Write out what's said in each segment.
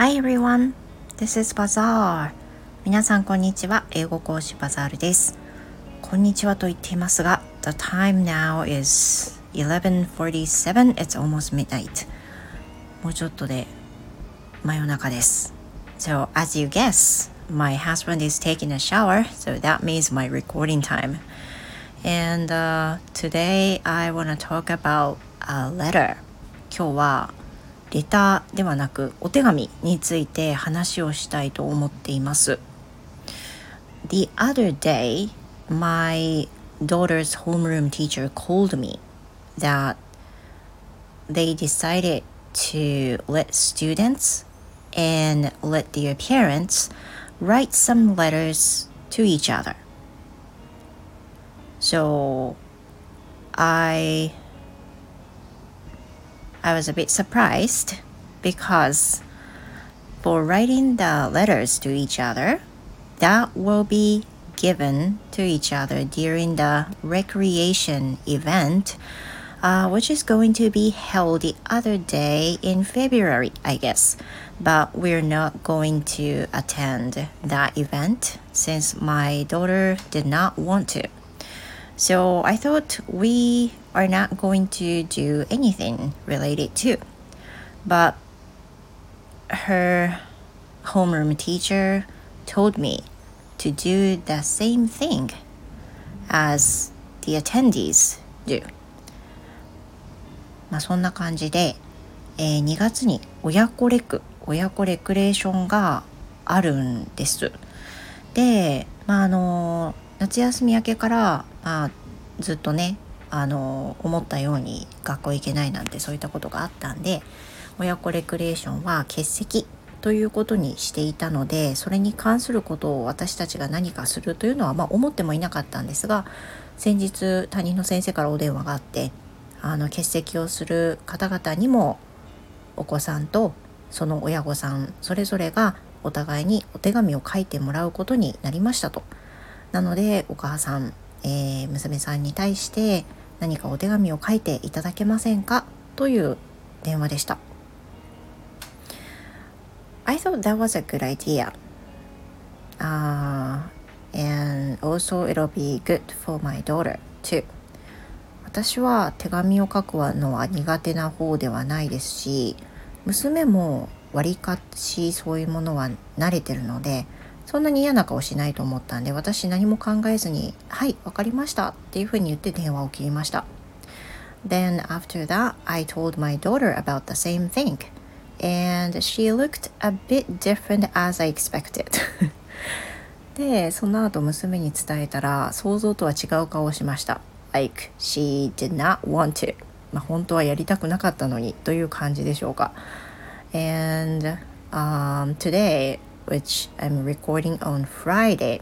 Hi everyone, this is Bazaar. 皆さんこんにちは。英語講師バザールです。こんにちはと言っていますが、The time now is 11:47. It's almost midnight. もうちょっとで真夜中です。So as you guess, my husband is taking a shower, so that means my recording time. And、uh, today I want to talk about a letter. 今日はレターではなくお手紙について話をしたいと思っています。The other day, my daughter's homeroom teacher called me that they decided to let students and let their parents write some letters to each other. So I I was a bit surprised because for writing the letters to each other, that will be given to each other during the recreation event, uh, which is going to be held the other day in February, I guess. But we're not going to attend that event since my daughter did not want to. So I thought we are not going to do anything related to. But her homeroom teacher told me to do the same thing as the attendees do. まあそんな感じで、えー、2月に親子レク、親子レクレーションがあるんです。で、まああの夏休み明けから、 まあ、ずっとねあの思ったように学校行けないなんてそういったことがあったんで親子レクリエーションは欠席ということにしていたのでそれに関することを私たちが何かするというのは、まあ、思ってもいなかったんですが先日他人の先生からお電話があってあの欠席をする方々にもお子さんとその親御さんそれぞれがお互いにお手紙を書いてもらうことになりましたと。なのでお母さんえー、娘さんに対して何かお手紙を書いていただけませんか？という電話でした。I thought that was a good idea. Uh, and also it'll be good for my daughter too. 私は手紙を書くのは苦手な方ではないですし娘もわりかしそういうものは慣れてるのでそんなに嫌な顔しないと思ったんで私何も考えずに「はい分かりました」っていうふうに言って電話を切りました Then after that I told my daughter about the same thing and she looked a bit different as I expected でその後娘に伝えたら想像とは違う顔をしました Like she did not want to まあ本当はやりたくなかったのにという感じでしょうか And um, today which I'm recording on Friday.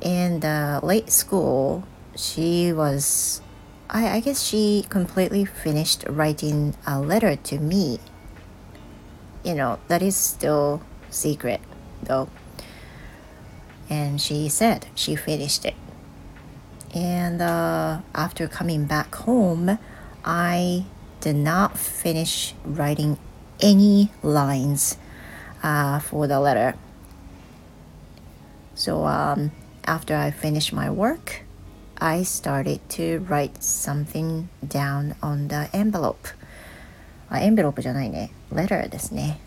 In the late school, she was, I, I guess she completely finished writing a letter to me. You know, that is still secret though. And she said she finished it. And uh, after coming back home, I did not finish writing any lines uh, for the letter. So um, after I finished my work, I started to write something down on the envelope. あ、エンベロープじゃないね。letter ですね。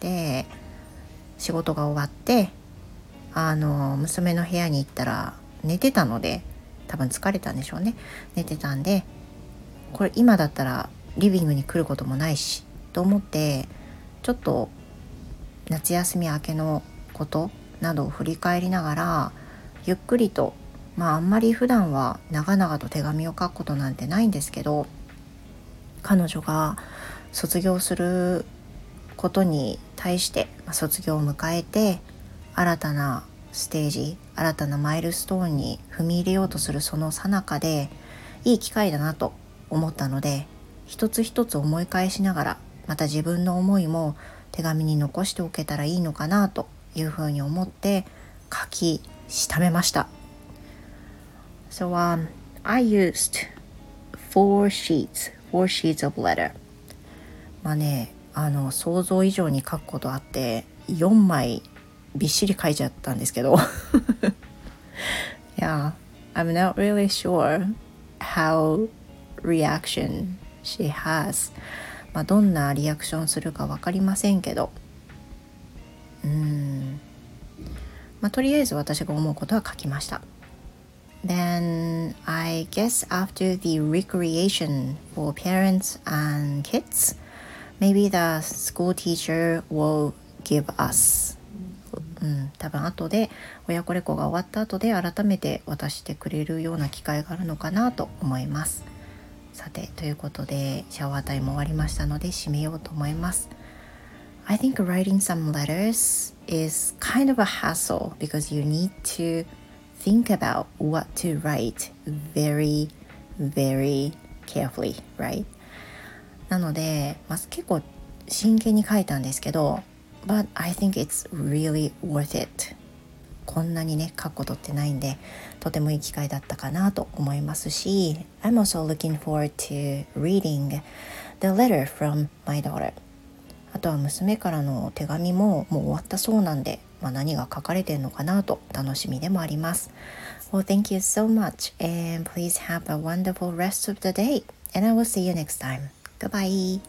で、仕事が終わって、あの、娘の部屋に行ったら寝てたので、多分疲れたんでしょうね。寝てたんで、これ今だったらリビングに来ることもないし、と思って、ちょっと夏休み明けのことなどを振り返りながらゆっくりとまああんまり普段は長々と手紙を書くことなんてないんですけど彼女が卒業することに対して、卒業を迎えて新たなステージ新たなマイルストーンに踏み入れようとするその最中でいい機会だなと思ったので一つ一つ思い返しながらまた自分の思いも手紙に残しておけたらいいのかなというふうに思って書きしためました。So、um, I used four sheets, four sheets of letter. まあね、あの想像以上に書くことあって4枚びっしり書いちゃったんですけど Yeah, I'm not really sure how reaction she has まあどんなリアクションするか分かりませんけど。うん。まあとりあえず私が思うことは書きました。Then I guess after the recreation for parents and kids maybe the school teacher will give us. うん、多分後で親子レコが終わった後で改めて渡してくれるような機会があるのかなと思います。さてということでシャワータイム終わりましたので締めようと思います I think writing some letters is kind of a hassle because you need to think about what to write very very carefully right なので、まあ、結構真剣に書いたんですけど But I think it's really worth it こんなにね書くことってないんでとてもいい機会だったかなと思いますし I'm also looking forward to reading the letter from my daughter あとは娘からの手紙ももう終わったそうなんで、まあ、何が書かれてるのかなと楽しみでもあります Well thank you so much and please have a wonderful rest of the day and I will see you next time Goodbye